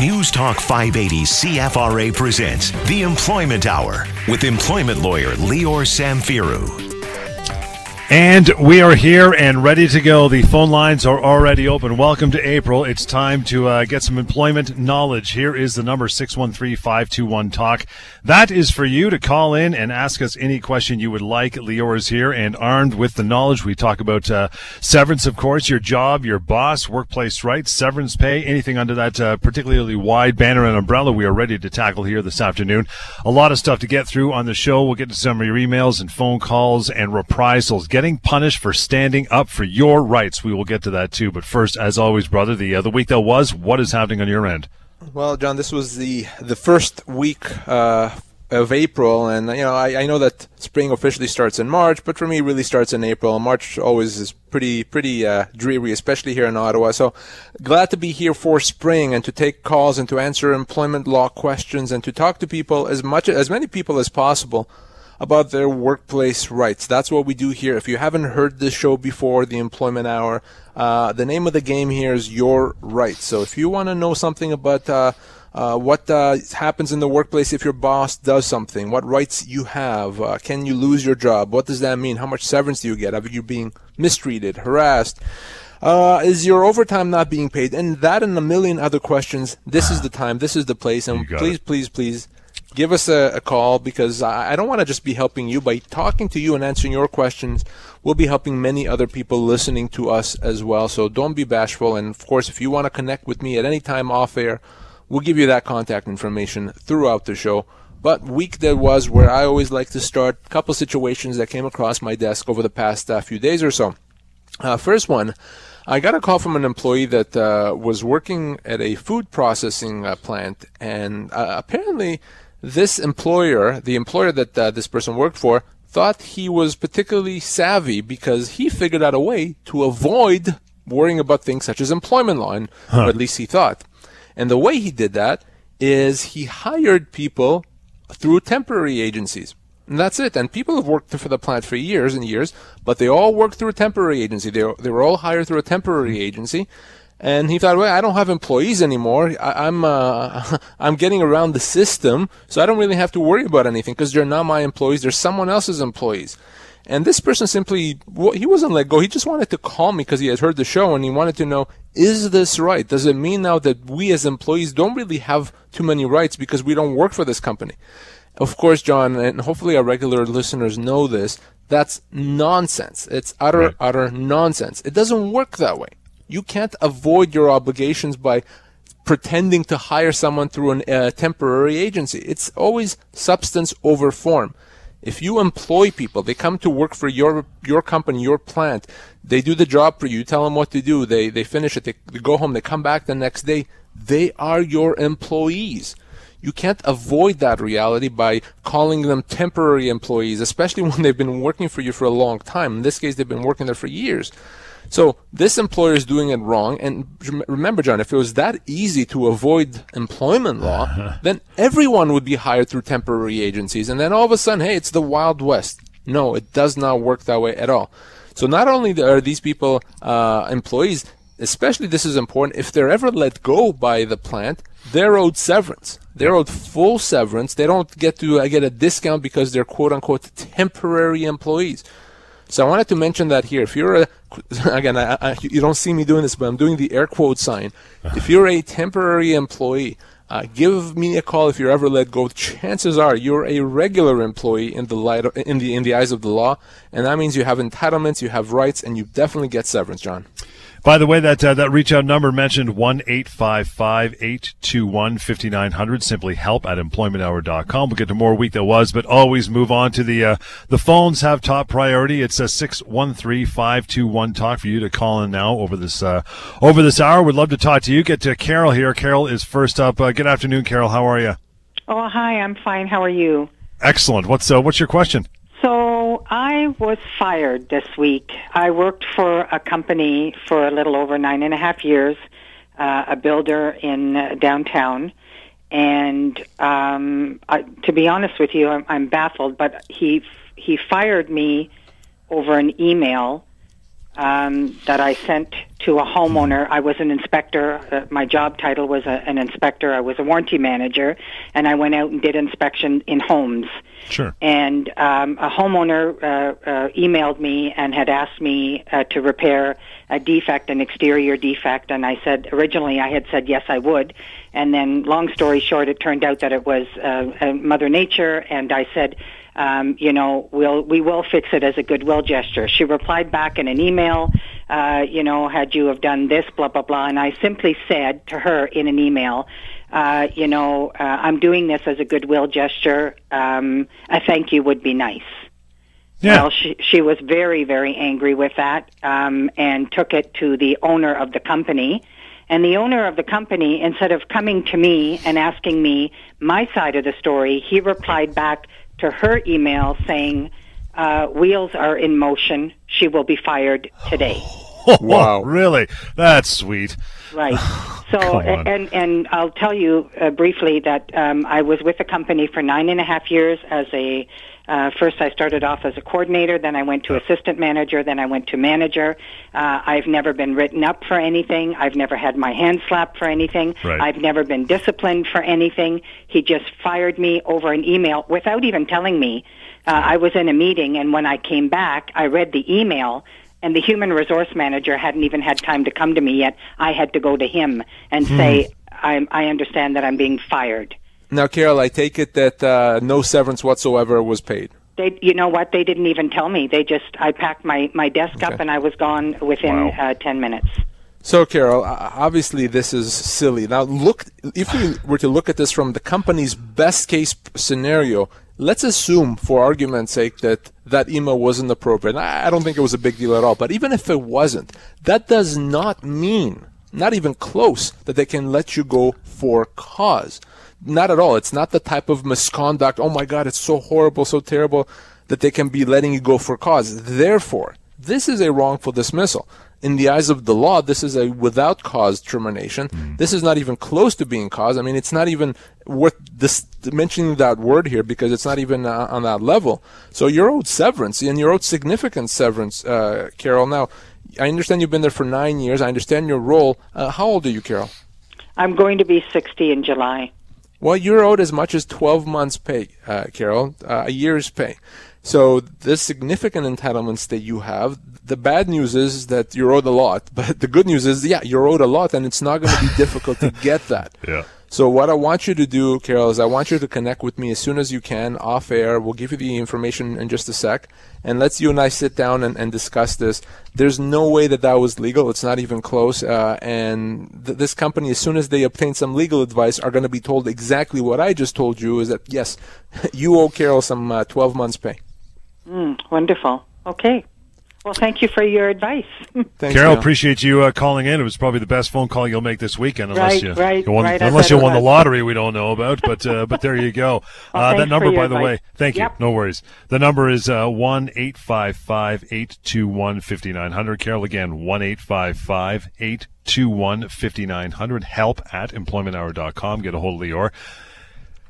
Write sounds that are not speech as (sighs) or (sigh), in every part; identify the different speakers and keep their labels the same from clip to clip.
Speaker 1: News Talk 580 CFRA presents The Employment Hour with employment lawyer Lior Samfiru.
Speaker 2: And we are here and ready to go. The phone lines are already open. Welcome to April. It's time to uh, get some employment knowledge. Here is the number 613-521-TALK. That is for you to call in and ask us any question you would like. Lior is here and armed with the knowledge. We talk about uh, severance, of course, your job, your boss, workplace rights, severance pay, anything under that uh, particularly wide banner and umbrella we are ready to tackle here this afternoon. A lot of stuff to get through on the show. We'll get to some of your emails and phone calls and reprisals. Get getting punished for standing up for your rights. We will get to that too. But first, as always, brother, the uh, the week that was, what is happening on your end?
Speaker 3: Well, John, this was the the first week uh, of April, and you know I, I know that spring officially starts in March, but for me, it really starts in April. March always is pretty pretty uh, dreary, especially here in Ottawa. So glad to be here for spring and to take calls and to answer employment law questions and to talk to people as much as many people as possible about their workplace rights. That's what we do here. If you haven't heard this show before, the Employment Hour, uh, the name of the game here is Your Rights. So if you want to know something about uh, uh, what uh, happens in the workplace if your boss does something, what rights you have, uh, can you lose your job, what does that mean, how much severance do you get, are you being mistreated, harassed, uh, is your overtime not being paid, and that and a million other questions. This is the time, this is the place, and please,
Speaker 2: it.
Speaker 3: please, please give us a, a call because I, I don't want to just be helping you by talking to you and answering your questions. We'll be helping many other people listening to us as well. So don't be bashful. And of course, if you want to connect with me at any time off air, we'll give you that contact information throughout the show. But week there was where I always like to start a couple situations that came across my desk over the past uh, few days or so. Uh, first one, I got a call from an employee that uh, was working at a food processing uh, plant, and uh, apparently this employer, the employer that uh, this person worked for, thought he was particularly savvy because he figured out a way to avoid worrying about things such as employment law, and, huh. or at least he thought. And the way he did that is he hired people through temporary agencies. And that's it. And people have worked for the plant for years and years, but they all worked through a temporary agency. They, they were all hired through a temporary agency. And he thought, well, I don't have employees anymore. I, am I'm, uh, (laughs) I'm getting around the system, so I don't really have to worry about anything because they're not my employees. They're someone else's employees. And this person simply, he wasn't let go. He just wanted to call me because he had heard the show and he wanted to know, is this right? Does it mean now that we as employees don't really have too many rights because we don't work for this company? Of course, John, and hopefully our regular listeners know this, that's nonsense. It's utter, right. utter nonsense. It doesn't work that way. You can't avoid your obligations by pretending to hire someone through a uh, temporary agency. It's always substance over form. If you employ people, they come to work for your your company, your plant. They do the job for you. Tell them what to do. They they finish it. They, they go home. They come back the next day. They are your employees. You can't avoid that reality by calling them temporary employees, especially (laughs) when they've been working for you for a long time. In this case, they've been working there for years. So this employer is doing it wrong. And remember, John, if it was that easy to avoid employment law, then everyone would be hired through temporary agencies. And then all of a sudden, hey, it's the Wild West. No, it does not work that way at all. So not only are these people uh, employees, especially this is important, if they're ever let go by the plant, they're owed severance. They're owed full severance. They don't get to uh, get a discount because they're quote unquote temporary employees. So I wanted to mention that here. If you're a, (laughs) again, I, I, you don't see me doing this, but I'm doing the air quote sign. If you're a temporary employee, uh, give me a call if you're ever let go. Chances are you're a regular employee in the light of, in the in the eyes of the law, and that means you have entitlements, you have rights, and you definitely get severance, John.
Speaker 2: By the way, that uh, that reach out number mentioned one eight five five eight two one fifty nine hundred. Simply help at employmenthour.com. We'll get to more week that was, but always move on to the uh, the phones have top priority. It's a six one three five two one talk for you to call in now over this uh, over this hour. We'd love to talk to you. Get to Carol here. Carol is first up. Uh, good afternoon, Carol. How are you?
Speaker 4: Oh, hi. I'm fine. How are you?
Speaker 2: Excellent. What's uh, what's your question?
Speaker 4: So I was fired this week. I worked for a company for a little over nine and a half years, uh, a builder in uh, downtown. And um, I, to be honest with you, I'm, I'm baffled. But he he fired me over an email um, that I sent to a homeowner. I was an inspector. Uh, my job title was a, an inspector. I was a warranty manager, and I went out and did inspection in homes.
Speaker 2: Sure.
Speaker 4: And um, a homeowner uh, uh, emailed me and had asked me uh, to repair a defect, an exterior defect, and I said originally I had said yes I would, and then long story short, it turned out that it was uh, Mother Nature, and I said um, you know, we'll we will fix it as a goodwill gesture. She replied back in an email, uh, you know, had you have done this, blah blah blah, and I simply said to her in an email, uh, you know, uh, I'm doing this as a goodwill gesture. Um, a thank you would be nice.
Speaker 2: Yeah.
Speaker 4: Well, she she was very very angry with that, um, and took it to the owner of the company. And the owner of the company, instead of coming to me and asking me my side of the story, he replied back to her email saying, uh, "Wheels are in motion. She will be fired today." (laughs)
Speaker 2: wow, really? That's sweet.
Speaker 4: Right. (sighs) So, and and I'll tell you uh, briefly that um, I was with the company for nine and a half years as a uh, first, I started off as a coordinator, then I went to assistant manager, then I went to manager. Uh, I've never been written up for anything. I've never had my hand slapped for anything.
Speaker 2: Right.
Speaker 4: I've never been disciplined for anything. He just fired me over an email without even telling me. Uh, I was in a meeting, and when I came back, I read the email, and the human resource manager hadn't even had time to come to me yet. I had to go to him and hmm. say, I, I understand that I'm being fired.
Speaker 3: Now, Carol, I take it that uh, no severance whatsoever was paid.
Speaker 4: They, you know what? They didn't even tell me. They just, I packed my my desk okay. up and I was gone within wow. uh, ten minutes.
Speaker 3: So, Carol, obviously this is silly. Now, look, if we were to look at this from the company's best case scenario, let's assume, for argument's sake, that that email wasn't appropriate. I don't think it was a big deal at all. But even if it wasn't, that does not mean, not even close, that they can let you go for cause. Not at all. It's not the type of misconduct, oh my God, it's so horrible, so terrible, that they can be letting you go for cause. Therefore, this is a wrongful dismissal. In the eyes of the law, this is a without cause termination. Mm. This is not even close to being cause. I mean, it's not even worth this, mentioning that word here because it's not even uh, on that level. So you're owed severance, and you're owed significant severance, uh, Carol. Now, I understand you've been there for nine years. I understand your role. Uh, how old are you, Carol?
Speaker 4: I'm going to be 60 in July.
Speaker 3: Well, you're owed as much as 12 months' pay, uh, Carol, uh, a year's pay. So the significant entitlements that you have. The bad news is that you're owed a lot, (laughs) but the good news is, yeah, you're owed a lot, and it's not going to be (laughs) difficult to get that.
Speaker 2: Yeah.
Speaker 3: So what I want you to do, Carol, is I want you to connect with me as soon as you can off air. We'll give you the information in just a sec, and let's you and I sit down and, and discuss this. There's no way that that was legal. It's not even close. Uh, and th- this company, as soon as they obtain some legal advice, are going to be told exactly what I just told you: is that yes, (laughs) you owe Carol some uh, 12 months' pay.
Speaker 4: Mm, wonderful. Okay. Well, thank you for your advice. (laughs)
Speaker 2: Thanks, Carol, appreciate you uh, calling in. It was probably the best phone call you'll make this weekend, unless
Speaker 4: right,
Speaker 2: you,
Speaker 4: right,
Speaker 2: you won,
Speaker 4: right,
Speaker 2: unless you won the lottery we don't know about. But uh, but there you go. (laughs)
Speaker 4: well, uh,
Speaker 2: that number, by
Speaker 4: advice.
Speaker 2: the way, thank
Speaker 4: yep.
Speaker 2: you. No worries. The number is uh, one eight five five eight two one fifty nine hundred. Carol again one eight five five eight two one fifty nine hundred. Help at employmenthour.com. Get a hold of Lior.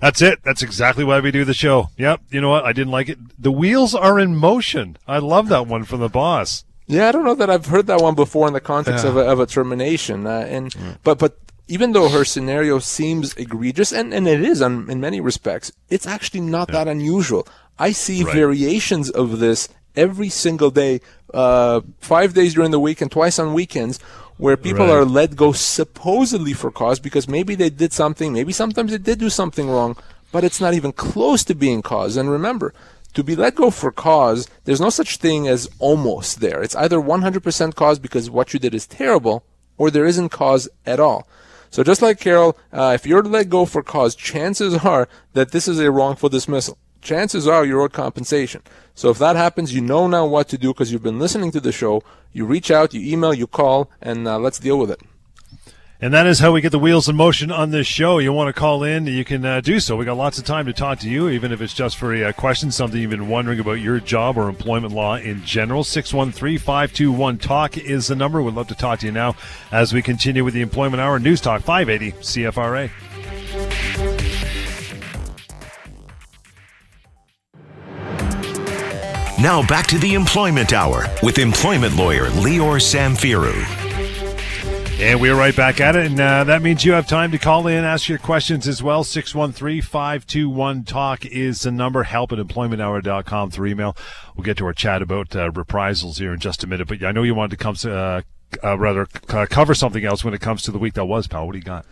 Speaker 2: That's it. That's exactly why we do the show. Yep. You know what? I didn't like it. The wheels are in motion. I love that one from the boss.
Speaker 3: Yeah, I don't know that I've heard that one before in the context yeah. of, a, of a termination. Uh, and mm. but but even though her scenario seems egregious, and, and it is on, in many respects, it's actually not yeah. that unusual. I see right. variations of this every single day, uh, five days during the week and twice on weekends, where people right. are let go supposedly for cause because maybe they did something, maybe sometimes they did do something wrong, but it's not even close to being cause. And remember, to be let go for cause, there's no such thing as almost there. It's either 100% cause because what you did is terrible, or there isn't cause at all. So just like Carol, uh, if you're let go for cause, chances are that this is a wrongful dismissal chances are you're owed compensation. So if that happens, you know now what to do because you've been listening to the show. You reach out, you email, you call, and uh, let's deal with it.
Speaker 2: And that is how we get the wheels in motion on this show. You want to call in, you can uh, do so. We got lots of time to talk to you, even if it's just for a uh, question, something you've been wondering about your job or employment law in general. 613 521 Talk is the number. We'd love to talk to you now as we continue with the Employment Hour News Talk 580 CFRA.
Speaker 1: Now back to the Employment Hour with employment lawyer Lior Samfiru.
Speaker 2: And we're right back at it. And uh, that means you have time to call in, ask your questions as well. 613 521 TALK is the number. Help at employmenthour.com through email. We'll get to our chat about uh, reprisals here in just a minute. But I know you wanted to come uh, uh rather cover something else when it comes to the week that was, pal. What do you got?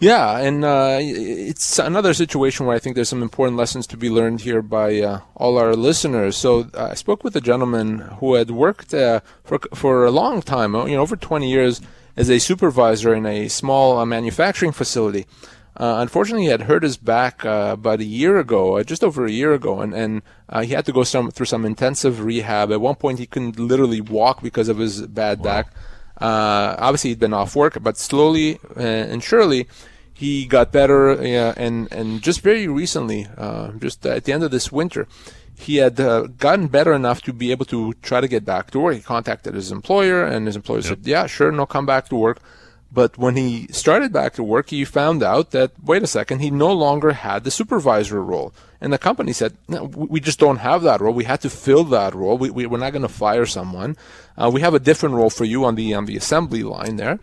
Speaker 3: Yeah, and uh, it's another situation where I think there's some important lessons to be learned here by uh, all our listeners. So uh, I spoke with a gentleman who had worked uh, for for a long time, you know, over 20 years as a supervisor in a small uh, manufacturing facility. Uh, unfortunately, he had hurt his back uh, about a year ago, uh, just over a year ago, and, and uh, he had to go some, through some intensive rehab. At one point, he couldn't literally walk because of his bad wow. back. Uh, obviously, he'd been off work, but slowly and surely, he got better. and and just very recently, just at the end of this winter, he had uh, gotten better enough to be able to try to get back to work. He contacted his employer, and his employer yep. said, "Yeah, sure, no, come back to work." But when he started back to work, he found out that wait a second, he no longer had the supervisor role, and the company said, "No, we just don't have that role. We had to fill that role. We, we, are not going to fire someone. Uh, we have a different role for you on the on the assembly line there."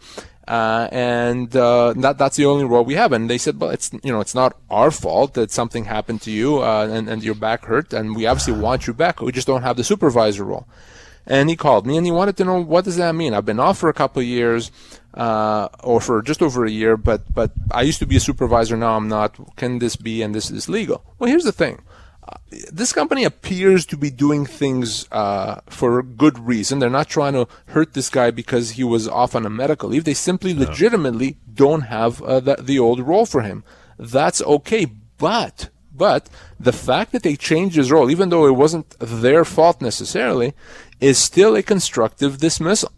Speaker 3: Uh, and uh, that that's the only role we have. And they said, well, it's you know it's not our fault that something happened to you uh, and and your back hurt, and we obviously want you back. We just don't have the supervisor role. And he called me and he wanted to know what does that mean. I've been off for a couple of years, uh, or for just over a year, but but I used to be a supervisor. Now I'm not. Can this be? And this is legal. Well, here's the thing this company appears to be doing things uh, for good reason. They're not trying to hurt this guy because he was off on a medical leave. They simply no. legitimately don't have uh, the, the old role for him. That's okay, but but the fact that they changed his role, even though it wasn't their fault necessarily, is still a constructive dismissal.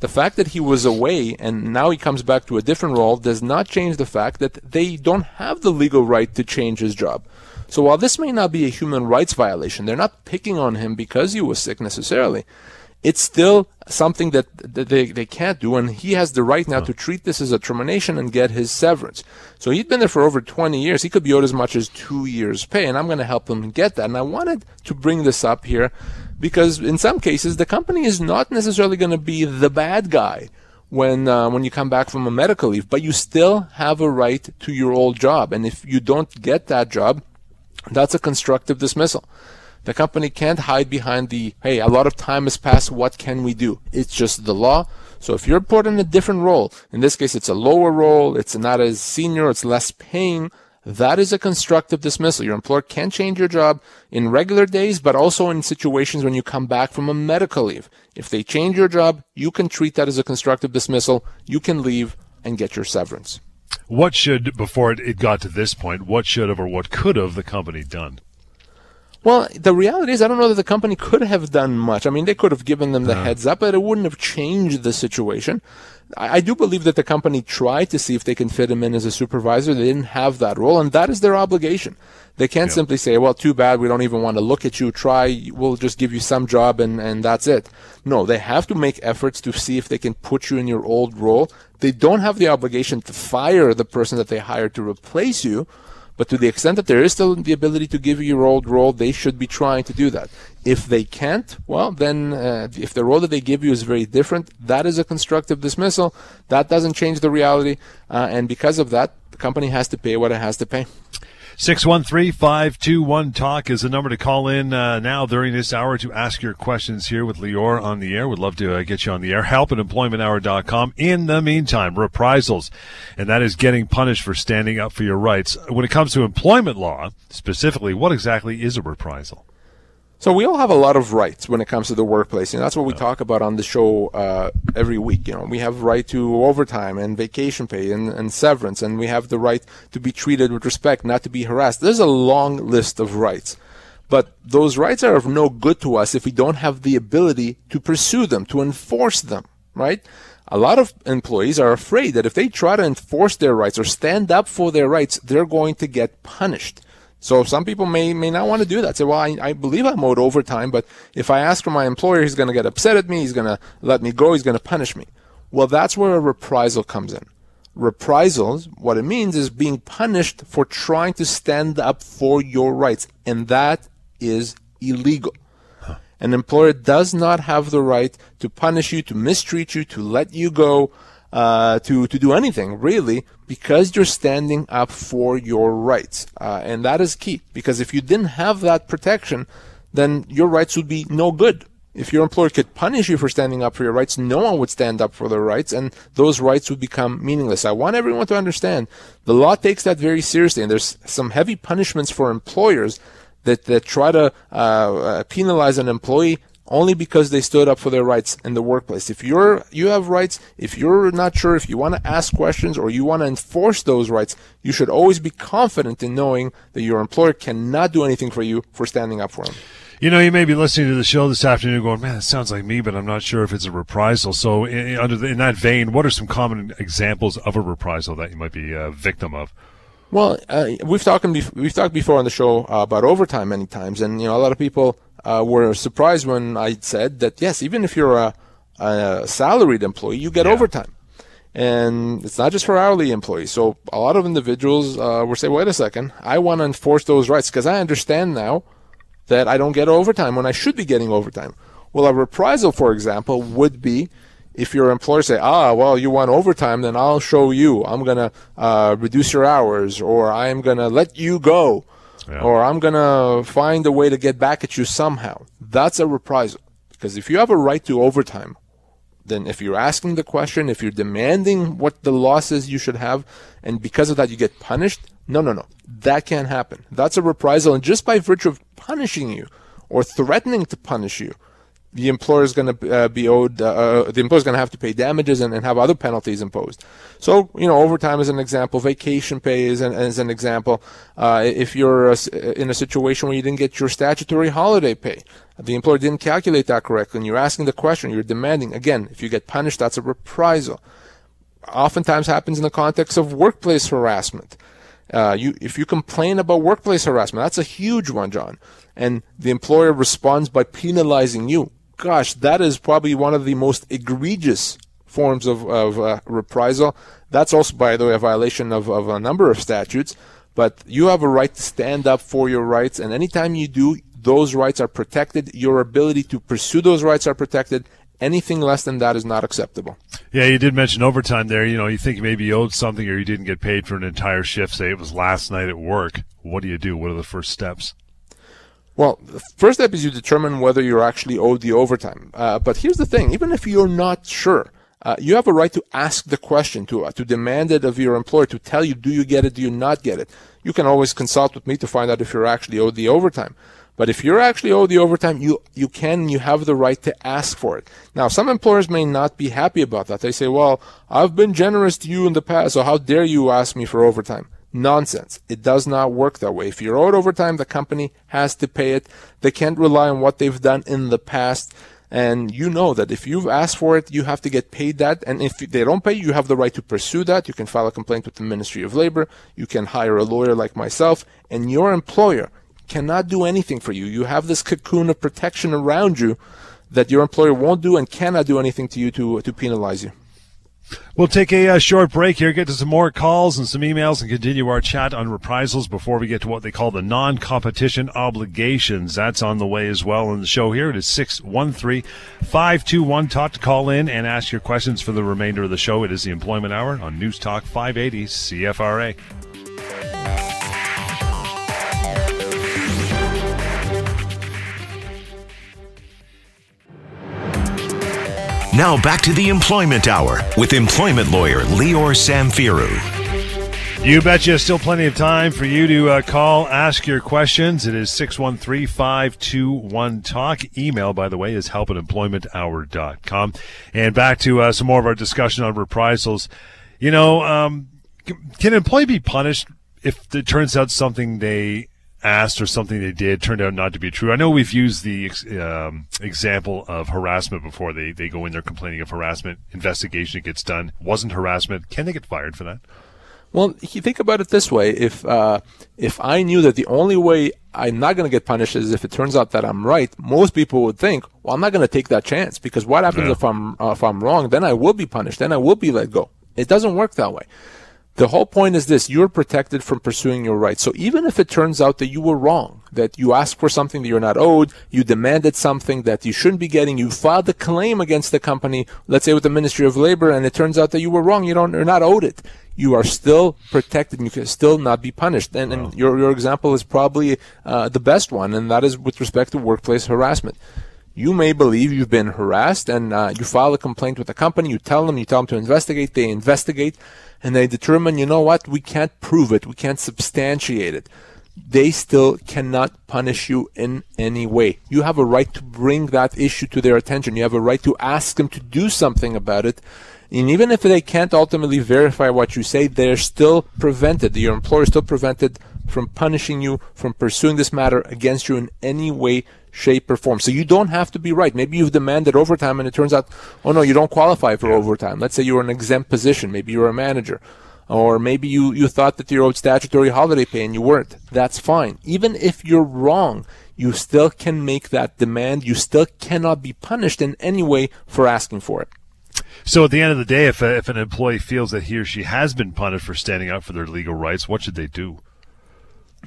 Speaker 3: The fact that he was away and now he comes back to a different role does not change the fact that they don't have the legal right to change his job. So while this may not be a human rights violation, they're not picking on him because he was sick necessarily. It's still something that, that they, they can't do, and he has the right now to treat this as a termination and get his severance. So he'd been there for over 20 years. He could be owed as much as two years' pay, and I'm going to help him get that. And I wanted to bring this up here because in some cases, the company is not necessarily going to be the bad guy when uh, when you come back from a medical leave, but you still have a right to your old job. And if you don't get that job, that's a constructive dismissal. The company can't hide behind the, hey, a lot of time has passed, what can we do? It's just the law. So if you're put in a different role, in this case it's a lower role, it's not as senior, it's less paying, that is a constructive dismissal. Your employer can change your job in regular days, but also in situations when you come back from a medical leave. If they change your job, you can treat that as a constructive dismissal. You can leave and get your severance.
Speaker 2: What should, before it, got to this point, what should have or what could have the company done?
Speaker 3: Well, the reality is, I don't know that the company could have done much. I mean, they could have given them the uh-huh. heads up, but it wouldn't have changed the situation. I, I, do believe that the company tried to see if they can fit him in as a supervisor. They didn't have that role, and that is their obligation. They can't simply say, well, too bad, we don't even want to look at you, try, we'll just give you some job and, and that's it. No, they have to make efforts to see if they can put you in your old role. They don't have the obligation to fire the person that they hired to replace you, but to the extent that there is still the ability to give you your old role, they should be trying to do that. If they can't, well, then uh, if the role that they give you is very different, that is a constructive dismissal. That doesn't change the reality, uh, and because of that, the company has to pay what it has to pay.
Speaker 2: 613-521-TALK is the number to call in uh, now during this hour to ask your questions here with Lior on the air. Would love to uh, get you on the air. Help at employmenthour.com. In the meantime, reprisals, and that is getting punished for standing up for your rights. When it comes to employment law, specifically, what exactly is a reprisal?
Speaker 3: So we all have a lot of rights when it comes to the workplace, and that's what we talk about on the show uh, every week. You know, we have right to overtime and vacation pay and, and severance, and we have the right to be treated with respect, not to be harassed. There's a long list of rights, but those rights are of no good to us if we don't have the ability to pursue them, to enforce them. Right? A lot of employees are afraid that if they try to enforce their rights or stand up for their rights, they're going to get punished. So some people may may not want to do that. Say, well, I, I believe I'm owed overtime, but if I ask for my employer, he's going to get upset at me. He's going to let me go. He's going to punish me. Well, that's where a reprisal comes in. Reprisals, what it means is being punished for trying to stand up for your rights, and that is illegal. An employer does not have the right to punish you, to mistreat you, to let you go, uh, to to do anything really, because you're standing up for your rights, uh, and that is key. Because if you didn't have that protection, then your rights would be no good. If your employer could punish you for standing up for your rights, no one would stand up for their rights, and those rights would become meaningless. I want everyone to understand the law takes that very seriously, and there's some heavy punishments for employers that, that try to uh, uh, penalize an employee only because they stood up for their rights in the workplace. If you're you have rights, if you're not sure, if you want to ask questions or you want to enforce those rights, you should always be confident in knowing that your employer cannot do anything for you for standing up for them.
Speaker 2: You know, you may be listening to the show this afternoon going, man, that sounds like me, but I'm not sure if it's a reprisal. So, in, under the, in that vein, what are some common examples of a reprisal that you might be a victim of?
Speaker 3: Well, uh, we've talked we've talked before on the show uh, about overtime many times, and you know a lot of people uh, were surprised when I said that yes, even if you're a, a salaried employee, you get yeah. overtime, and it's not just for hourly employees. So a lot of individuals uh, were saying, "Wait a second, I want to enforce those rights because I understand now that I don't get overtime when I should be getting overtime." Well, a reprisal, for example, would be if your employer say, ah, well, you want overtime, then I'll show you. I'm gonna uh, reduce your hours, or I'm gonna let you go, yeah. or I'm gonna find a way to get back at you somehow. That's a reprisal. Because if you have a right to overtime, then if you're asking the question, if you're demanding what the says you should have, and because of that you get punished, no, no, no, that can't happen. That's a reprisal, and just by virtue of punishing you or threatening to punish you, the employer is going to uh, be owed, uh, uh the employer is going to have to pay damages and, and, have other penalties imposed. So, you know, overtime is an example, vacation pay is an, is an example. Uh, if you're in a situation where you didn't get your statutory holiday pay, the employer didn't calculate that correctly, and you're asking the question, you're demanding, again, if you get punished, that's a reprisal. Oftentimes happens in the context of workplace harassment. Uh, you, if you complain about workplace harassment, that's a huge one, John. And the employer responds by penalizing you gosh, that is probably one of the most egregious forms of, of uh, reprisal. That's also, by the way, a violation of, of a number of statutes. But you have a right to stand up for your rights, and anytime you do, those rights are protected. Your ability to pursue those rights are protected. Anything less than that is not acceptable.
Speaker 2: Yeah, you did mention overtime there. You know, you think maybe you owed something or you didn't get paid for an entire shift. Say it was last night at work. What do you do? What are the first steps?
Speaker 3: Well, the first step is you determine whether you're actually owed the overtime. Uh, but here's the thing: even if you're not sure, uh, you have a right to ask the question, to uh, to demand it of your employer, to tell you, do you get it, do you not get it? You can always consult with me to find out if you're actually owed the overtime. But if you're actually owed the overtime, you you can you have the right to ask for it. Now, some employers may not be happy about that. They say, "Well, I've been generous to you in the past, so how dare you ask me for overtime?" Nonsense. It does not work that way. If you're owed overtime, the company has to pay it. They can't rely on what they've done in the past. And you know that if you've asked for it, you have to get paid that. And if they don't pay, you have the right to pursue that. You can file a complaint with the Ministry of Labor. You can hire a lawyer like myself. And your employer cannot do anything for you. You have this cocoon of protection around you that your employer won't do and cannot do anything to you to, to penalize you.
Speaker 2: We'll take a, a, uh, short break here, get to some more calls and some emails, and continue our chat on reprisals before we get to what they call the non competition obligations. That's on the way as well in the show here. It is 613 521. Talk to call in and ask your questions for the remainder of the show. It is the Employment Hour on News Talk 580 CFRA.
Speaker 1: Now back to the Employment Hour with employment lawyer Lior Samfiru.
Speaker 2: You betcha. Still plenty of time for you to uh, call, ask your questions. It is 613 521 Talk. Email, by the way, is help at employmenthour.com. And back to uh, some more of our discussion on reprisals. You know, um, can an employee be punished if it turns out something they asked or something they did turned out not to be true. I know we've used the um, example of harassment before. They they go in there complaining of harassment. Investigation gets done. Wasn't harassment. Can they get fired for that?
Speaker 3: Well, you think about it this way: if uh, if I knew that the only way I'm not going to get punished is if it turns out that I'm right, most people would think, "Well, I'm not going to take that chance because what happens yeah. if I'm uh, if I'm wrong? Then I will be punished. Then I will be let go." It doesn't work that way. The whole point is this you're protected from pursuing your rights. So even if it turns out that you were wrong that you asked for something that you're not owed, you demanded something that you shouldn't be getting, you filed a claim against the company, let's say with the Ministry of Labor, and it turns out that you were wrong, you don't, you're not owed it. You are still protected and you can still not be punished. And, and your, your example is probably uh, the best one, and that is with respect to workplace harassment you may believe you've been harassed and uh, you file a complaint with the company, you tell them, you tell them to investigate, they investigate, and they determine, you know what, we can't prove it, we can't substantiate it. They still cannot punish you in any way. You have a right to bring that issue to their attention. You have a right to ask them to do something about it. And even if they can't ultimately verify what you say, they're still prevented. Your employer is still prevented from punishing you, from pursuing this matter against you in any way, shape, or form. So you don't have to be right. Maybe you've demanded overtime and it turns out, oh no, you don't qualify for overtime. Let's say you're an exempt position. Maybe you're a manager. Or maybe you, you thought that you owed statutory holiday pay and you weren't. That's fine. Even if you're wrong, you still can make that demand. You still cannot be punished in any way for asking for it.
Speaker 2: So at the end of the day, if, a, if an employee feels that he or she has been punished for standing up for their legal rights, what should they do?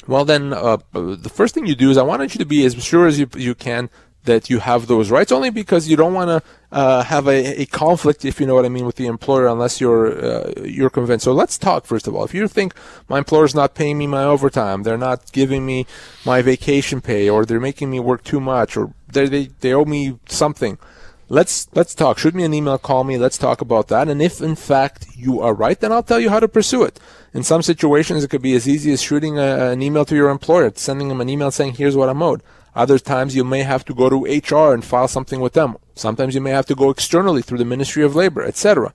Speaker 3: Well, then uh, the first thing you do is I wanted you to be as sure as you, you can that you have those rights, only because you don't want to uh, have a, a, conflict, if you know what I mean, with the employer unless you're uh, you're convinced. So let's talk first of all. If you think my employer's not paying me my overtime, they're not giving me my vacation pay, or they're making me work too much, or they they, they owe me something, let's let's talk. Shoot me an email, call me. Let's talk about that. And if in fact you are right, then I'll tell you how to pursue it. In some situations, it could be as easy as shooting a, an email to your employer, sending them an email saying, "Here's what I'm owed." Other times, you may have to go to HR and file something with them. Sometimes you may have to go externally through the Ministry of Labor, etc.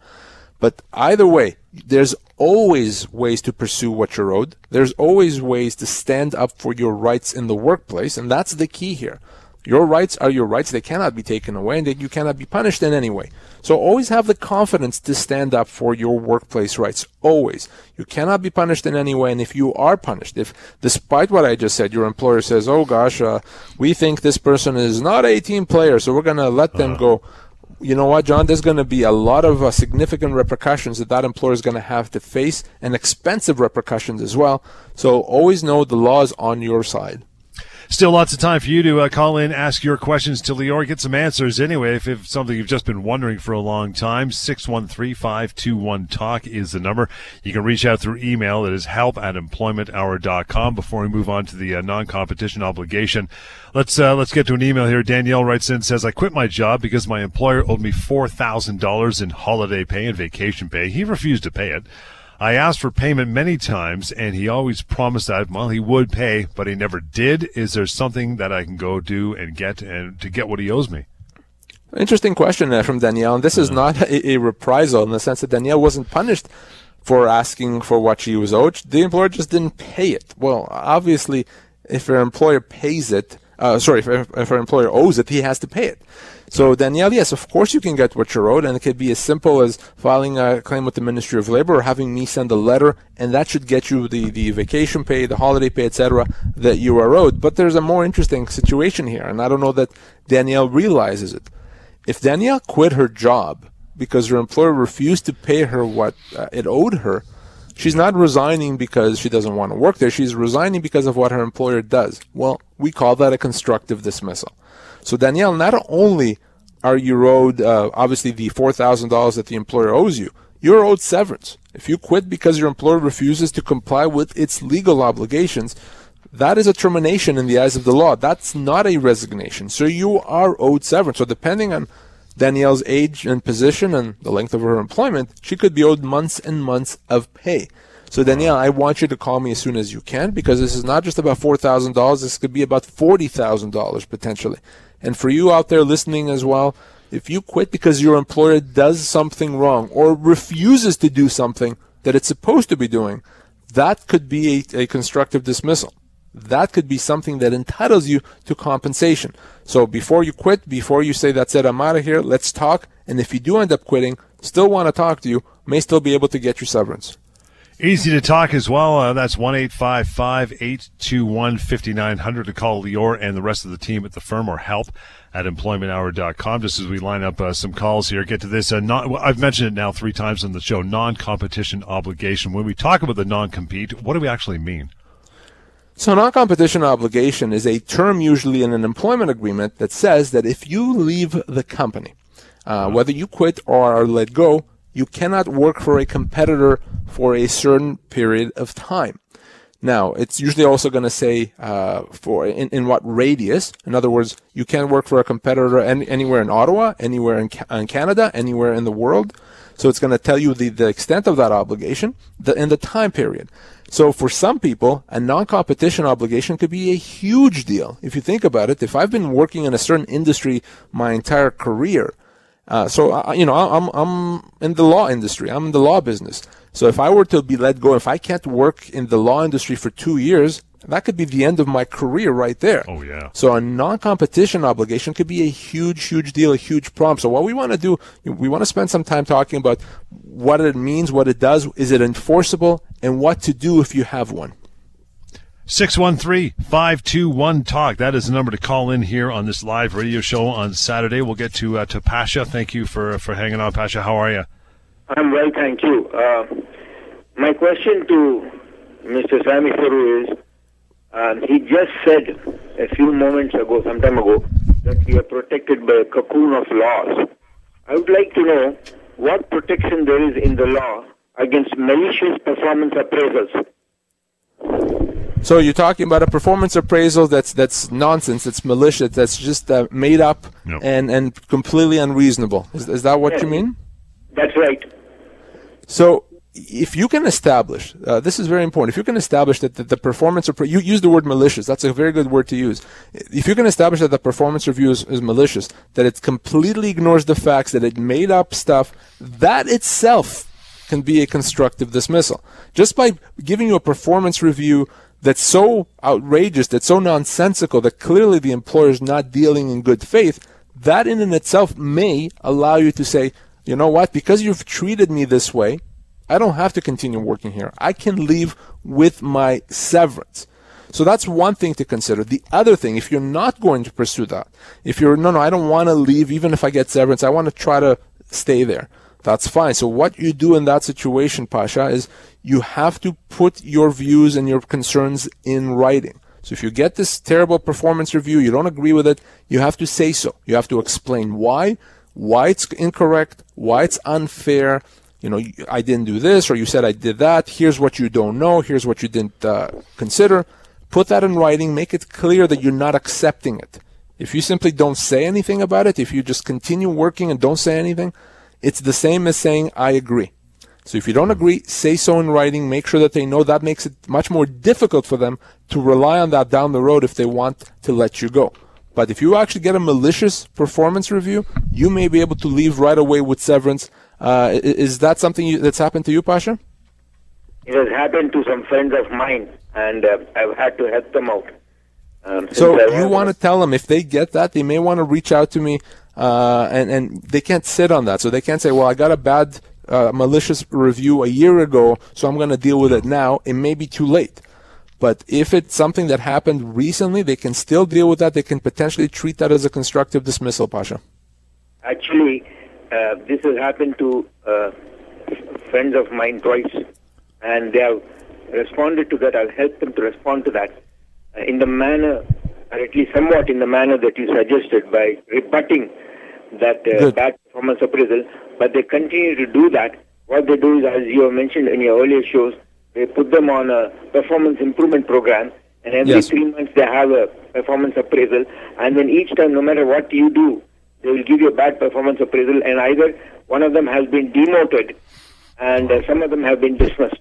Speaker 3: But either way, there's always ways to pursue what you're owed. There's always ways to stand up for your rights in the workplace, and that's the key here. Your rights are your rights. They cannot be taken away and that you cannot be punished in any way. So always have the confidence to stand up for your workplace rights. Always. You cannot be punished in any way. And if you are punished, if despite what I just said, your employer says, oh gosh, uh, we think this person is not a team player, so we're going to let them uh-huh. go you know what, John? There's going to be a lot of uh, significant repercussions that that employer is going to have to face, and expensive repercussions as well. So always know the law is on your side.
Speaker 2: Still lots of time for you to uh, call in, ask your questions to Lior, get some answers anyway. If, something you've just been wondering for a long time, 613-521-TALK is the number. You can reach out through email. It is help at employmenthour.com. Before we move on to the uh, non-competition obligation, let's uh, let's get to an email here. Danielle writes in, says, I quit my job because my employer owed me $4,000 in holiday pay and vacation pay. He refused to pay it. I asked for payment many times, and he always promised that well he would pay, but he never did. Is there something that I can go do and get and to get what he owes me?
Speaker 3: Interesting question from Danielle. And this is not a, a, reprisal in the sense that Danielle wasn't punished for asking for what she was owed. The employer just didn't pay it. Well, obviously, if her employer pays it, uh, sorry, if, if her employer owes it, he has to pay it. So Danielle, yes, of course you can get what you're owed, and it could be as simple as filing a claim with the Ministry of Labor or having me send a letter, and that should get you the, the vacation pay, the holiday pay, etc., that you are owed. But there's a more interesting situation here, and I don't know that Danielle realizes it. If Danielle quit her job because her employer refused to pay her what uh, it owed her, she's not resigning because she doesn't want to work there. She's resigning because of what her employer does. Well, we call that a constructive dismissal. So Danielle, not only are you owed uh, obviously the four thousand dollars that the employer owes you, you're owed severance. If you quit because your employer refuses to comply with its legal obligations, that is a termination in the eyes of the law. That's not a resignation. So you are owed severance. So depending on Danielle's age and position and the length of her employment, she could be owed months and months of pay. So Danielle, I want you to call me as soon as you can because this is not just about four thousand dollars. This could be about forty thousand dollars potentially. And for you out there listening as well, if you quit because your employer does something wrong or refuses to do something that it's supposed to be doing, that could be a, a constructive dismissal. That could be something that entitles you to compensation. So before you quit, before you say, that's it, I'm out of here, let's talk. And if you do end up quitting, still want to talk to you, may still be able to get your severance.
Speaker 2: Easy to talk as well. Uh, that's 1 821 5900 to call Lior and the rest of the team at the firm or help at employmenthour.com. Just as we line up uh, some calls here, get to this. Uh, non, I've mentioned it now three times on the show non competition obligation. When we talk about the non compete, what do we actually mean?
Speaker 3: So, non competition obligation is a term usually in an employment agreement that says that if you leave the company, uh, whether you quit or are let go, you cannot work for a competitor for a certain period of time. Now, it's usually also going to say uh, for in, in what radius. In other words, you can't work for a competitor any, anywhere in Ottawa, anywhere in, in Canada, anywhere in the world. So it's going to tell you the, the extent of that obligation the, and the time period. So for some people, a non-competition obligation could be a huge deal. If you think about it, if I've been working in a certain industry my entire career, uh, so uh, you know I'm I'm in the law industry, I'm in the law business. So if I were to be let go, if I can't work in the law industry for two years, that could be the end of my career right there.
Speaker 2: Oh yeah.
Speaker 3: So a non-competition obligation could be a huge, huge deal, a huge problem. So what we want to do, we want to spend some time talking about what it means, what it does, is it enforceable, and what to do if you have one.
Speaker 2: 613-521-TALK. That is the number to call in here on this live radio show on Saturday. We'll get to uh, to Pasha. Thank you for for hanging on, Pasha. How are you?
Speaker 5: I'm well, thank you. Uh, my question to Mr. Sami Saru is, um, he just said a few moments ago, some time ago, that we are protected by a cocoon of laws. I would like to know what protection there is in the law against malicious performance appraisals.
Speaker 3: So you're talking about a performance appraisal that's that's nonsense, that's malicious, that's just uh, made up
Speaker 2: Yep.
Speaker 3: and and completely unreasonable. Is, is that what
Speaker 5: Yes.
Speaker 3: you mean?
Speaker 5: That's right.
Speaker 3: So if you can establish, uh, this is very important. If you can establish that the, the performance appra- you use the word malicious. That's a very good word to use. If you can establish that the performance review is, is malicious, that it completely ignores the facts, that it made up stuff, that itself can be a constructive dismissal. Just by giving you a performance review that's so outrageous, that's so nonsensical, that clearly the employer is not dealing in good faith, that in and itself may allow you to say, you know what, because you've treated me this way, I don't have to continue working here. I can leave with my severance. So that's one thing to consider. The other thing, if you're not going to pursue that, if you're, no, no, I don't want to leave even if I get severance, I want to try to stay there. That's fine. So what you do in that situation, Pasha, is you have to put your views and your concerns in writing. So if you get this terrible performance review, you don't agree with it, you have to say so. You have to explain why, why it's incorrect, why it's unfair. You know, I didn't do this, or you said I did that. Here's what you don't know. Here's what you didn't uh, consider. Put that in writing. Make it clear that you're not accepting it. If you simply don't say anything about it, if you just continue working and don't say anything, it's the same as saying I agree. So if you don't agree, say so in writing. Make sure that they know that makes it much more difficult for them to rely on that down the road if they want to let you go. But if you actually get a malicious performance review, you may be able to leave right away with severance. Uh, is that something you, that's happened to you, Pasha?
Speaker 5: It has happened to some friends of mine, and uh, I've had to help them out. Um,
Speaker 3: So you want to tell them if they get that, they may want to reach out to me, uh, and and they can't sit on that. So they can't say, "Well, I got a bad uh, malicious review a year ago, so I'm going to deal with it now." It may be too late. But if it's something that happened recently, they can still deal with that. They can potentially treat that as a constructive dismissal, Pasha.
Speaker 5: Actually, uh, this has happened to uh, friends of mine twice, and they have responded to that. I've helped them to respond to that uh, in the manner, or at least somewhat in the manner that you suggested, by rebutting that uh, bad performance appraisal. But they continue to do that. What they do is, as you have mentioned in your earlier shows, they put them on a performance improvement program, and every
Speaker 3: Yes.
Speaker 5: three months they have a performance appraisal. And then each time, no matter what you do, they will give you a bad performance appraisal, and either one of them has been demoted, and uh, some of them have been dismissed.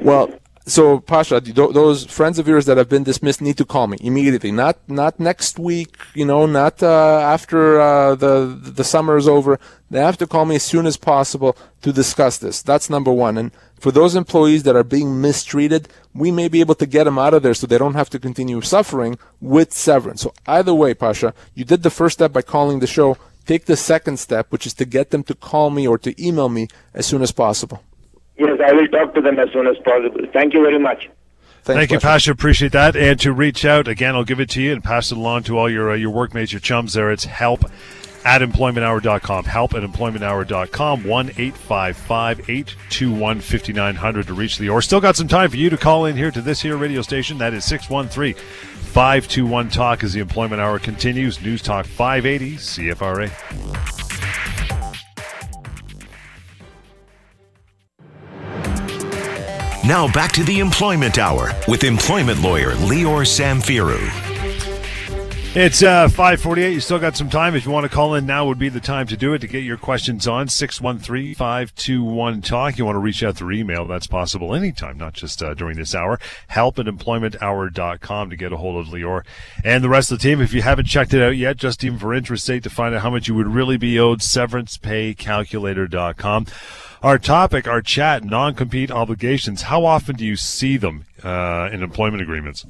Speaker 3: Well, so Pasha, those friends of yours that have been dismissed need to call me immediately. Not not next week, you know, not uh, after uh, the the summer is over. They have to call me as soon as possible to discuss this. That's number one. And for those employees that are being mistreated, we may be able to get them out of there so they don't have to continue suffering with severance. So either way, Pasha, you did the first step by calling the show. Take the second step, which is to get them to call me or to email me as soon as possible.
Speaker 5: Yes, I will talk to them as soon as possible. Thank you very much.
Speaker 3: Thanks,
Speaker 2: Thank you,
Speaker 3: Pasha.
Speaker 2: Pasha. Appreciate that. And to reach out again, I'll give it to you and pass it along to all your uh, your workmates, your chums. There, it's help at employmenthour.com. Help at employmenthour.com. 1 855 821 5900 to reach Lior. Still got some time for you to call in here to this here radio station. That is 613 521 Talk as the Employment Hour continues. News Talk 580 CFRA.
Speaker 1: Now back to the Employment Hour with employment lawyer Lior Samfiru.
Speaker 2: It's uh, 548. You still got some time. If you want to call in now would be the time to do it to get your questions on 613-521-TALK. You want to reach out through email. That's possible anytime, not just uh, during this hour. Help at employmenthour.com to get a hold of Lior and the rest of the team. If you haven't checked it out yet, just even for interest sake to find out how much you would really be owed, severancepaycalculator.com. Our topic, our chat, non-compete obligations. How often do you see them uh, in employment agreements?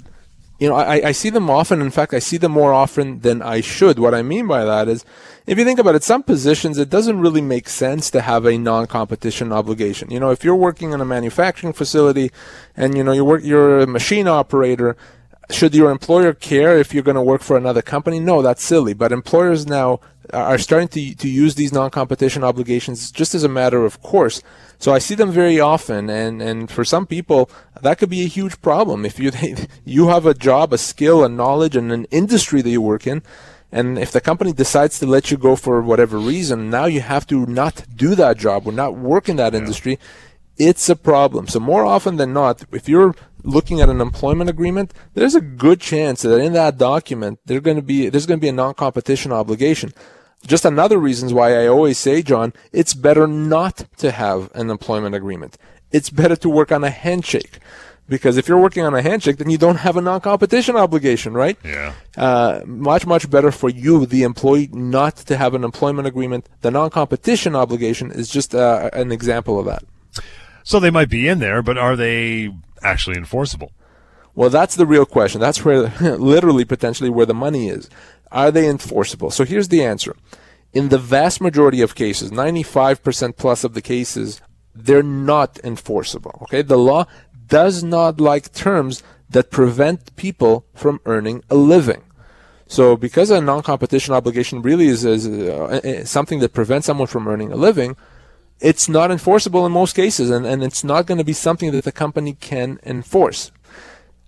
Speaker 3: you know, I, I see them often. In fact, I see them more often than I should. What I mean by that is, if you think about it, some positions, it doesn't really make sense to have a non-competition obligation. You know, if you're working in a manufacturing facility and, you know, you work, you're a machine operator, should your employer care if you're going to work for another company? No, that's silly. But employers now are starting to, to use these non-competition obligations just as a matter of course. So I see them very often, and, and for some people, that could be a huge problem. If you (laughs) you have a job, a skill, a knowledge, and an industry that you work in, and if the company decides to let you go for whatever reason, now you have to not do that job or not work in that yeah. industry. It's a problem. So more often than not, if you're looking at an employment agreement, there's a good chance that in that document there's going to be there's going to be a non-competition obligation. Just another reasons why I always say, John, it's better not to have an employment agreement. It's better to work on a handshake. Because if you're working on a handshake, then you don't have a non-competition obligation, right?
Speaker 2: Yeah.
Speaker 3: Uh, much, much better for you, the employee, not to have an employment agreement. The non-competition obligation is just uh, an example of that.
Speaker 2: So they might be in there, but are they actually enforceable?
Speaker 3: Well, that's the real question. That's where, (laughs) literally, potentially, where the money is. Are they enforceable? So here's the answer. In the vast majority of cases, 95% plus of the cases, they're not enforceable. Okay? The law does not like terms that prevent people from earning a living. So because a non-competition obligation really is, is uh, something that prevents someone from earning a living, it's not enforceable in most cases, and, and it's not going to be something that the company can enforce.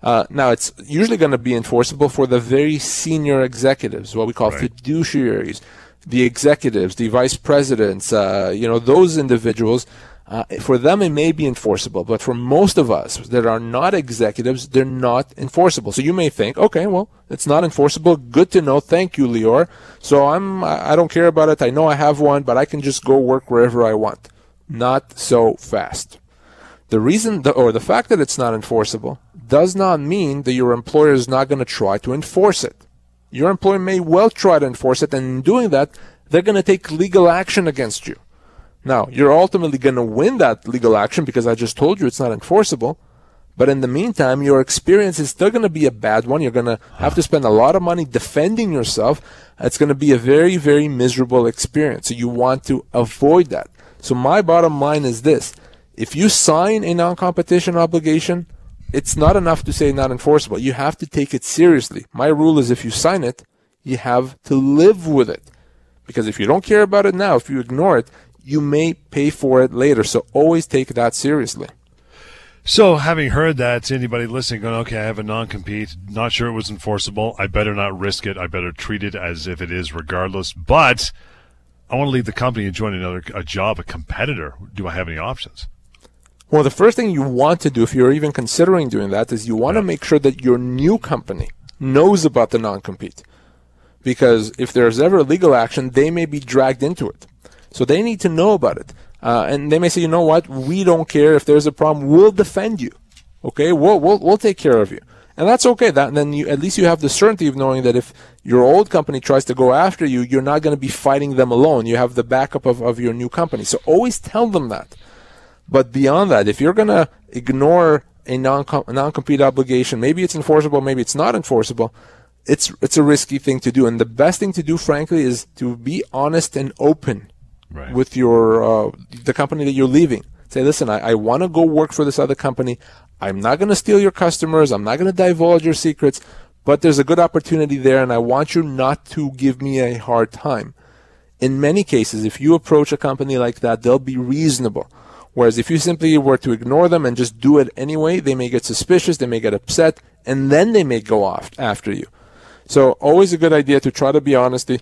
Speaker 3: Uh, now, it's usually going to be enforceable for the very senior executives, what we call right. fiduciaries, the executives, the vice presidents, uh, you know, those individuals. Uh, for them, it may be enforceable, but for most of us that are not executives, they're not enforceable. So you may think, okay, well, it's not enforceable. Good to know. Thank you, Lior. So I'm, I don't care about it. I know I have one, but I can just go work wherever I want. Not so fast. The reason, or the fact that it's not enforceable does not mean that your employer is not going to try to enforce it. Your employer may well try to enforce it, and in doing that, they're going to take legal action against you. Now, you're ultimately going to win that legal action because I just told you it's not enforceable. But in the meantime, your experience is still going to be a bad one. You're going (sighs) to have to spend a lot of money defending yourself. It's going to be a very, very miserable experience. So you want to avoid that. So my bottom line is this. If you sign a non-competition obligation, it's not enough to say not enforceable. You have to take it seriously. My rule is if you sign it, you have to live with it. Because if you don't care about it now, if you ignore it, you may pay for it later. So always take that seriously.
Speaker 2: So, having heard that, to anybody listening, going, okay, I have a non compete, not sure it was enforceable. I better not risk it. I better treat it as if it is, regardless. But I want to leave the company and join another a job, a competitor. Do I have any options?
Speaker 3: Well, the first thing you want to do, if you're even considering doing that, is you want to make sure that your new company knows about the non compete. Because if there's ever a legal action, they may be dragged into it. So they need to know about it. Uh, and they may say, you know what, we don't care if there's a problem, we'll defend you. Okay, we'll, we'll, we'll take care of you. And that's okay. That then you at least you have the certainty of knowing that if your old company tries to go after you, you're not going to be fighting them alone. You have the backup of, of your new company. So always tell them that. But beyond that, if you're going to ignore a non non-compete obligation, maybe it's enforceable, maybe it's not enforceable. It's it's a risky thing to do, and the best thing to do, frankly, is to be honest and open right. with your uh, the company that you're leaving. Say, listen, I, I want to go work for this other company. I'm not going to steal your customers. I'm not going to divulge your secrets, but there's a good opportunity there, and I want you not to give me a hard time. in many cases, if you approach a company like that, they'll be reasonable. Whereas if you simply were to ignore them and just do it anyway, they may get suspicious, they may get upset, and then they may go off after you. So always a good idea to try to be honesty.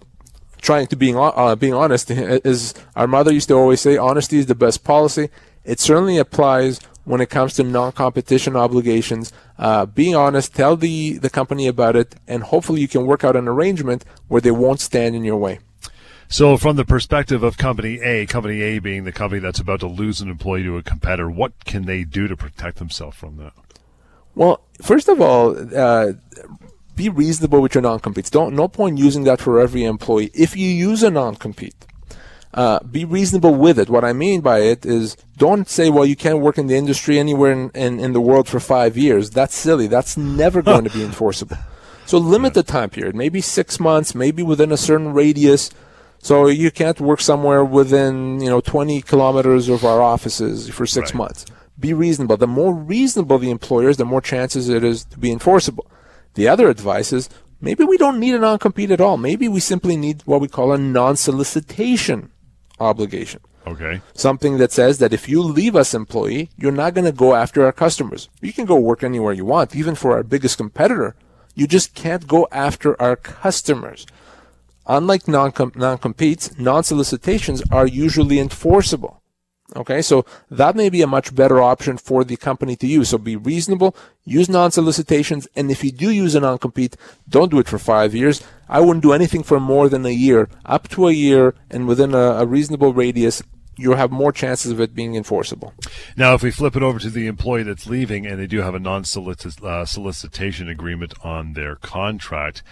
Speaker 3: Trying to being uh, being honest is our mother used to always say, honesty is the best policy. It certainly applies when it comes to non-competition obligations. Uh, being honest, tell the the company about it, and hopefully you can work out an arrangement where they won't stand in your way.
Speaker 2: So, from the perspective of Company A, Company A being the company that's about to lose an employee to a competitor, what can they do to protect themselves from that?
Speaker 3: Well, first of all, uh, be reasonable with your non-competes. Don't no point using that for every employee. If you use a non-compete, uh, be reasonable with it. What I mean by it is don't say, well, you can't work in the industry anywhere in, in, in the world for five years. That's silly. That's never going to be (laughs) enforceable. So limit the time period, maybe six months, maybe within a certain radius. So you can't work somewhere within, you know, 20 kilometers of our offices for six
Speaker 2: Right.
Speaker 3: months. Be reasonable. The more reasonable the employer is, the more chances it is to be enforceable. The other advice is maybe we don't need a non-compete at all. Maybe we simply need what we call a non-solicitation obligation.
Speaker 2: Okay.
Speaker 3: Something that says that if you leave us employee, you're not going to go after our customers. You can go work anywhere you want, even for our biggest competitor. You just can't go after our customers. Unlike non non-competes, non-solicitations are usually enforceable. Okay, so that may be a much better option for the company to use. So be reasonable, use non-solicitations, and if you do use a non-compete, don't do it for five years. I wouldn't do anything for more than a year, up to a year, and within a, a reasonable radius, you'll have more chances of it being enforceable.
Speaker 2: Now, if we flip it over to the employee that's leaving and they do have a non uh, solicitation agreement on their contract,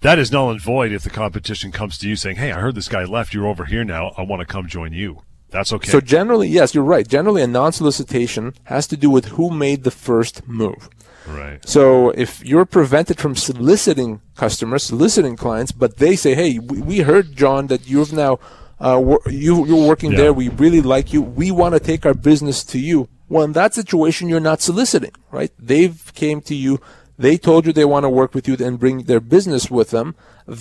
Speaker 2: that is null and void if the competition comes to you saying, Hey, I heard this guy left. You're over here now. I want to come join you. That's okay.
Speaker 3: So generally, yes, you're right. Generally, a non-solicitation has to do with who made the first move.
Speaker 2: right.
Speaker 3: So if you're prevented from soliciting customers, soliciting clients, but they say, "Hey, we, we heard John that you've now uh, wor- you you're working
Speaker 2: Yeah.
Speaker 3: there. We really like you. We want to take our business to you." Well, in that situation, you're not soliciting, right? They've came to you. They told you they want to work with you and bring their business with them.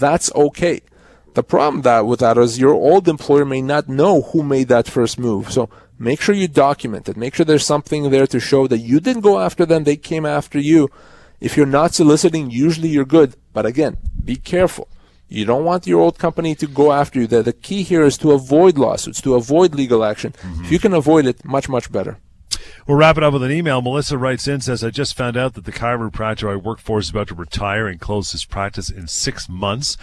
Speaker 3: That's okay. The problem that with that is your old employer may not know who made that first move. So make sure you document it. Make sure there's something there to show that you didn't go after them, they came after you. If you're not soliciting, usually you're good. But again, be careful. You don't want your old company to go after you. The, the key here is to avoid lawsuits, to avoid legal action. If you can avoid it, much, much better.
Speaker 2: We'll wrap it up with an email. Melissa writes in, says, I just found out that the chiropractor I work for is about to retire and close his practice in six months.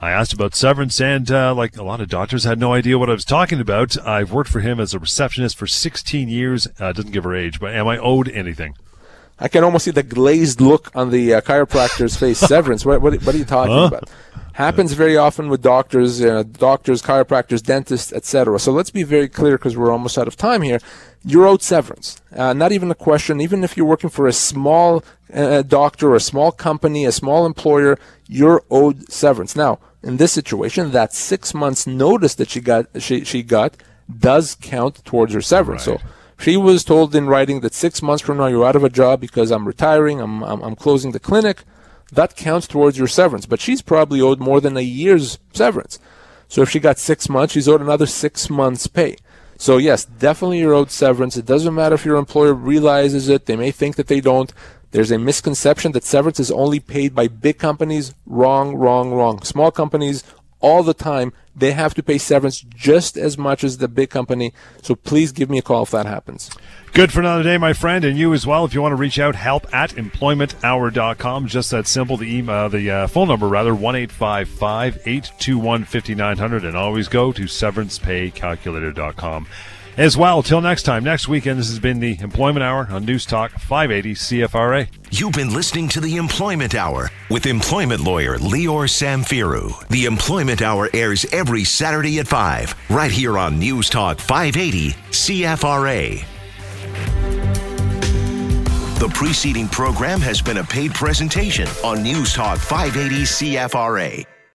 Speaker 2: I asked about severance, and uh, like a lot of doctors, had no idea what I was talking about. I've worked for him as a receptionist for 16 years. Uh, doesn't give her age, but am I owed anything?
Speaker 3: I can almost see the glazed look on the uh, chiropractor's face. (laughs) Severance. What, what, what are you talking
Speaker 2: Huh?
Speaker 3: about? Happens very often with doctors, uh, doctors, chiropractors, dentists, etc. So let's be very clear because we're almost out of time here. You're owed severance. Uh, not even a question. Even if you're working for a small uh, doctor, or a small company, a small employer, you're owed severance. Now, in this situation, that six months notice that she got she she got does count towards her severance. So she was told in writing that six months from now you're out of a job because I'm retiring, I'm, I'm, I'm closing the clinic. That counts towards your severance. But she's probably owed more than a year's severance. So if she got six months, she's owed another six months' pay. So yes, definitely you're owed severance. It doesn't matter if your employer realizes it. They may think that they don't. There's a misconception that severance is only paid by big companies. Wrong, wrong, wrong. Small companies all the time, they have to pay severance just as much as the big company. So please give me a call if that happens.
Speaker 2: Good for another day, my friend, and you as well. If you want to reach out, help at employmenthour.com. Just that simple. The email, the uh, phone number rather, one eight five five eight two one fifty nine hundred, and always go to severancepaycalculator.com. As well, till next time, next weekend, this has been the Employment Hour on News Talk 580 CFRA.
Speaker 1: You've been listening to the Employment Hour with employment lawyer Lior Samfiru. The Employment Hour airs every Saturday at 5, right here on News Talk 580 CFRA. The preceding program has been a paid presentation on News Talk 580 CFRA.